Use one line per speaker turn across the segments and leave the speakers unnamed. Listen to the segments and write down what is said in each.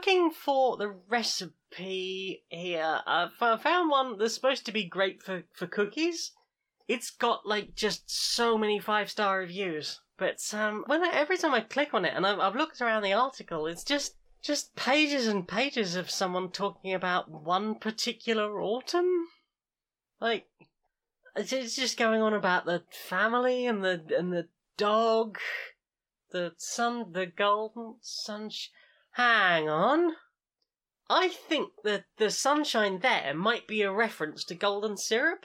looking for the recipe here. I f- found one that's supposed to be great for, for cookies. It's got like just so many five star reviews, but um, when I, every time I click on it and I've, I've looked around the article, it's just just pages and pages of someone talking about one particular autumn. Like it's just going on about the family and the and the dog, the sun, the golden sunshine. Hang on. I think that the sunshine there might be a reference to golden syrup.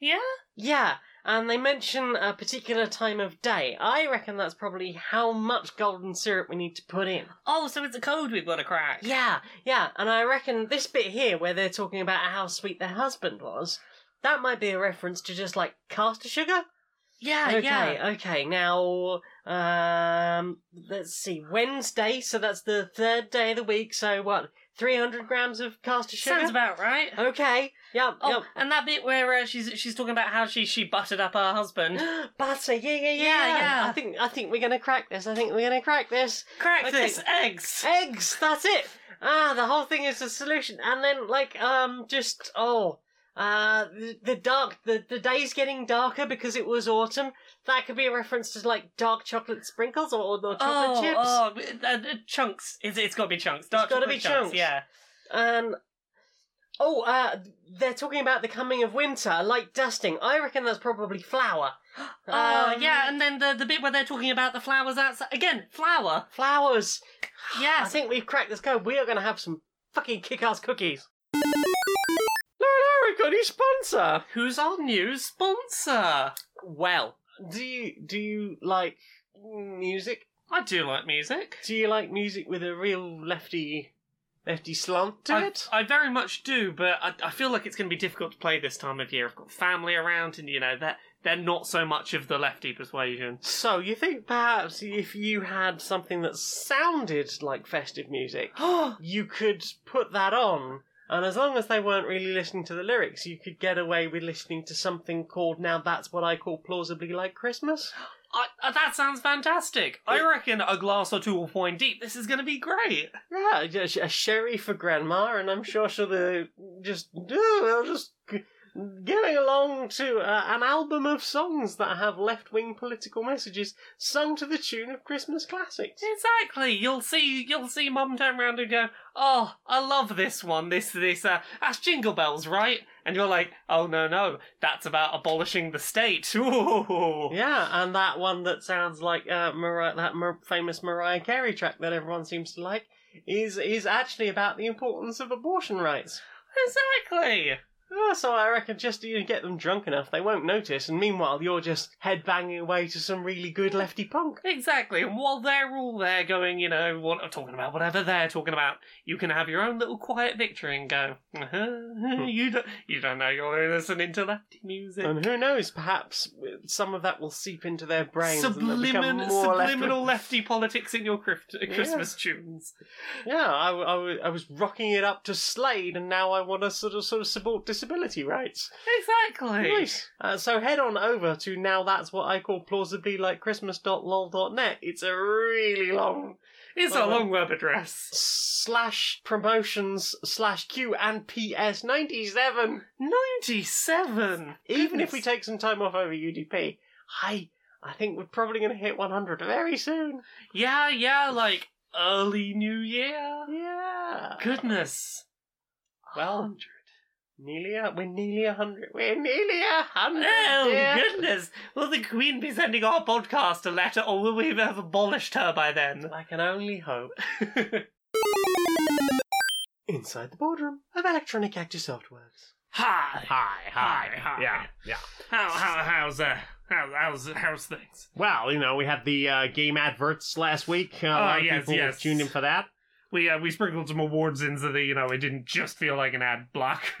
Yeah?
Yeah, and they mention a particular time of day. I reckon that's probably how much golden syrup we need to put in.
Oh, so it's a code we've got to crack.
Yeah, yeah, and I reckon this bit here where they're talking about how sweet their husband was, that might be a reference to just like caster sugar.
Yeah,
Okay,
yeah.
okay. Now, um, let's see. Wednesday, so that's the third day of the week. So what? Three hundred grams of caster sugar.
Sounds about right.
okay. Yep.
Oh,
yep.
and that bit where uh, she's she's talking about how she she buttered up her husband.
Butter, yeah, yeah, yeah,
Yeah, yeah.
I think I think we're gonna crack this. I think we're gonna crack this.
Crack
Okay.
this eggs.
Eggs. That's it. Ah, the whole thing is a solution. And then like um, just oh, uh, the, the dark the the day's getting darker because it was autumn. That could be a reference to like dark chocolate sprinkles or, or chocolate
oh,
chips.
oh, uh, uh, chunks. It's, it's got to be chunks. Dark
gotta
chocolate
be chunks.
Yeah.
And oh, uh, they're talking about the coming of winter, like dusting. I reckon that's probably flour.
Oh,
Um,
yeah, and then the the bit where they're talking about the flowers outside again. Flower.
flowers.
Yeah,
I think we've cracked this code. We are going to have some fucking kick-ass cookies. Got any sponsor?
Who's our new sponsor?
Well, do you do you like music?
I do like music.
Do you like music with a real lefty lefty slant to
I,
it?
I very much do, but I, I feel like it's going to be difficult to play this time of year. I've got family around, and you know they're they're not so much of the lefty persuasion.
So you think perhaps if you had something that sounded like festive music, you could put that on, and as long as they weren't really listening to the lyrics, you could get away with listening to something called now that's what I call plausibly like Christmas.
I, uh, that sounds fantastic. I reckon a glass or two will point deep. This is going to be great.
Yeah, a, a sherry for grandma, and I'm sure she'll uh, just uh, just g- getting along to uh, an album of songs that have left wing political messages sung to the tune of Christmas classics.
Exactly. You'll see. You'll see. Mum turn around and go, "Oh, I love this one. This, this. Uh, that's Jingle Bells, right?" And you're like, "Oh no, no, that's about abolishing the state." Ooh.
Yeah, and that one that sounds like uh, Mariah, that Mar- famous Mariah Carey track that everyone seems to like is is actually about the importance of abortion rights.
Exactly.
Oh, so I reckon just you get them drunk enough, they won't notice, and meanwhile you're just headbanging away to some really good lefty punk.
Exactly. And while they're all there going, you know, what, talking about whatever they're talking about, you can have your own little quiet victory and go, uh-huh, you don't, you don't know you're listening to lefty music.
And who knows, perhaps some of that will seep into their brains
Sublimin,
more
subliminal
left.
lefty politics in your Christ- Christmas tunes.
Yeah, I was rocking it up to Slade, and now I want to sort of sort of support disability rights.
Exactly.
Nice. Uh, so head on over to now that's what I call plausibly like Christmas.lol.net. It's a really long
It's a long web address.
slash promotions slash Q and PS ninety seven.
97.
Even if we take some time off over UDP, I I think we're probably going to hit one hundred very soon.
Yeah, yeah, like early new year.
Yeah.
Goodness.
Well,
100.
Nearly a, we're nearly a hundred. We're nearly a hundred.
Oh,
dear.
goodness. Will the Queen be sending our podcast a letter, or will we have abolished her by then?
I can only hope. Inside the boardroom of Electronic Actor Softworks.
Hi.
Hi,
hi, hi.
Yeah, yeah.
How, how, how's, uh, how, how's, how's things?
Well, you know, we had the uh, game adverts last week. Uh, a lot of
yes,
people
yes.
tuned in for that.
We, uh, we sprinkled some awards in so that, you know, it didn't just feel like an ad block.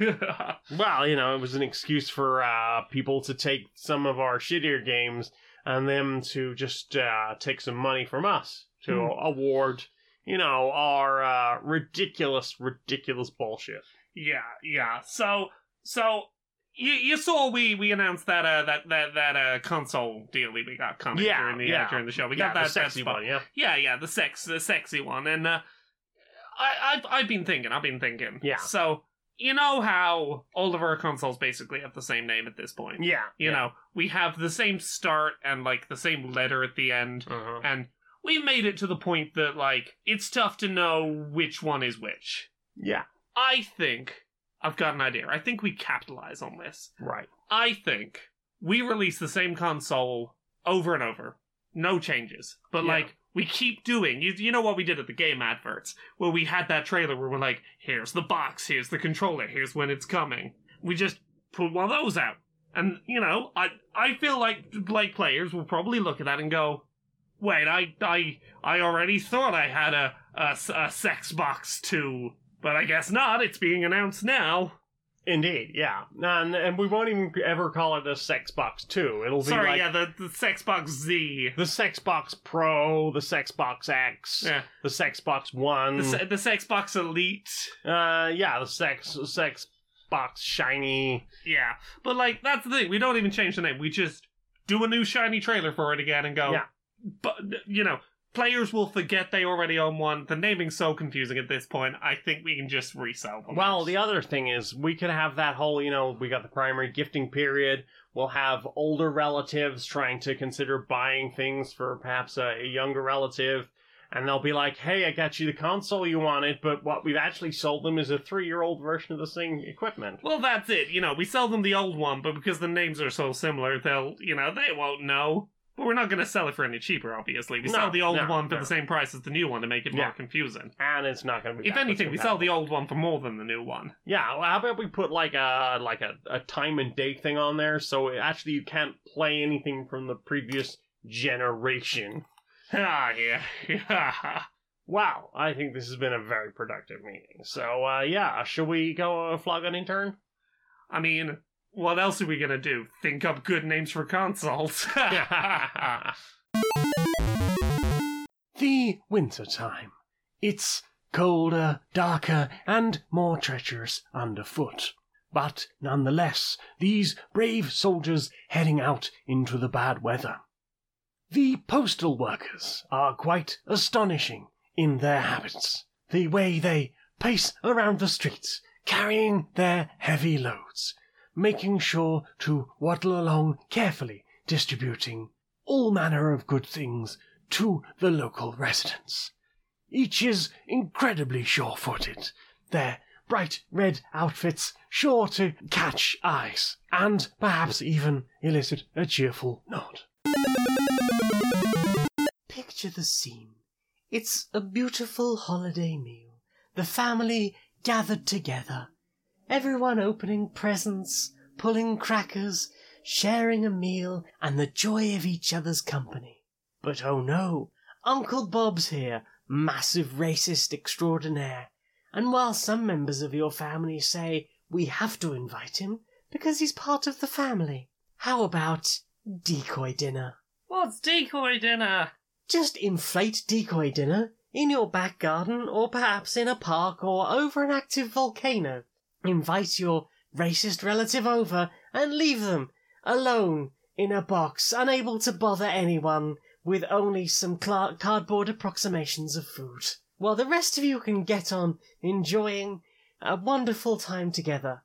Well, you know, it was an excuse for uh, people to take some of our shittier games and them to just uh, take some money from us to
Hmm.
award, you know, our uh, ridiculous, ridiculous bullshit.
Yeah, yeah. So, so you you saw we we announced that uh that that that uh console deal we got coming
Yeah,
during the
yeah.
uh, during the show. We
yeah,
got that
the sexy one, yeah.
Yeah, yeah, the sex the sexy one, and uh, I, I've, I've been thinking, I've been thinking.
Yeah.
So, you know how all of our consoles basically have the same name at this point?
Yeah.
You know, we have the same start and, like, the same letter at the end.
Uh-huh.
And we've made it to the point that, like, it's tough to know which one is which.
Yeah.
I think I've got an idea. I think we capitalize on this.
Right.
I think we release the same console over and over. No changes. But
Yeah.
like we keep doing you, you know what we did at the game adverts where we had that trailer where we're like, here's the box, here's the controller, here's when it's coming. We just put one of those out. And you know, I I feel like like players will probably look at that and go, Wait, I I I already thought I had a a, a sex box too, but I guess not. It's being announced now.
Indeed, yeah. And, and we won't even ever call it a Sex Box 2. It'll be
Sorry,
like
yeah, the the sex box Z.
the Sex Box Pro, the Sex Box X,
Yeah.
the Sex Box 1.
The, se- the sex box elite.
uh, yeah, the Sex Sex Box Shiny.
Yeah. But like that's the thing. We don't even change the name. We just do a new shiny trailer for it again and go.
Yeah.
But you know, players will forget they already own one. The naming's so confusing at this point. I think we can just resell them.
Well, the other thing is, we could have that whole, you know, we got the primary gifting period. We'll have older relatives trying to consider buying things for perhaps a, a younger relative. And they'll be like, hey, I got you the console you wanted, but what we've actually sold them is a three year old version of the same equipment.
Well, that's it. You know, we sell them the old one, but because the names are so similar, they'll, you know, they won't know. But we're not going to sell it for any cheaper, obviously. We
No,
sell the old
no,
one for
no.
the same price as the new one to make it more
Yeah.
confusing.
And it's not going to be
If anything, we sell the old one for more than the new one.
Yeah, well, how about we put like a like a, a time and date thing on there, so it, actually you can't play anything from the previous generation.
Ah, yeah.
Wow, I think this has been a very productive meeting. So, uh, yeah, should we go uh, flog an intern?
I mean, what else are we gonna do? Think up good names for consoles?
the winter time. It's colder, darker, and more treacherous underfoot. But nonetheless, these brave soldiers heading out into the bad weather. The postal workers are quite astonishing in their habits. The way they pace around the streets, carrying their heavy loads, making sure to waddle along carefully, distributing all manner of good things to the local residents. Each is incredibly sure footed, their bright red outfits sure to catch eyes, and perhaps even elicit a cheerful nod. Picture the scene. It's a beautiful holiday meal. The family gathered together. Everyone opening presents, pulling crackers, sharing a meal, and the joy of each other's company. But oh no, Uncle Bob's here, massive racist extraordinaire. And while some members of your family say we have to invite him because he's part of the family, how about decoy dinner?
What's decoy dinner?
Just inflate decoy dinner in your back garden or perhaps in a park or over an active volcano. Invite your racist relative over and leave them alone in a box, unable to bother anyone with only some cla- cardboard approximations of food. While the rest of you can get on enjoying a wonderful time together.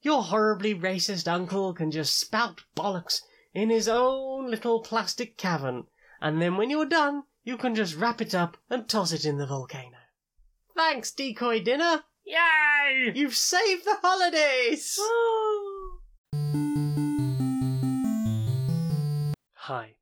Your horribly racist uncle can just spout bollocks in his own little plastic cavern and then when you're done, you can just wrap it up and toss it in the volcano. Thanks, decoy dinner.
Yay!
You've saved the holidays. Hi.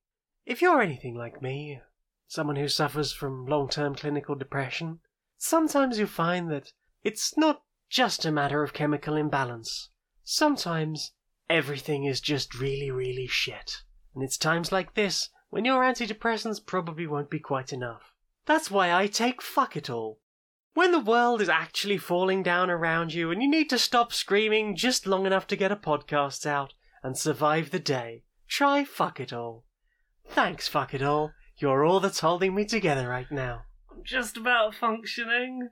If you're anything like me, someone who suffers from long-term clinical depression, sometimes you find that it's not just a matter of chemical imbalance. Sometimes everything is just really, really shit. And it's times like this when your antidepressants probably won't be quite enough. That's why I take fuck it all. When the world is actually falling down around you and you need to stop screaming just long enough to get a podcast out and survive the day, try fuck it all. Thanks, fuck it all. You're all that's holding me together right now.
I'm just about functioning.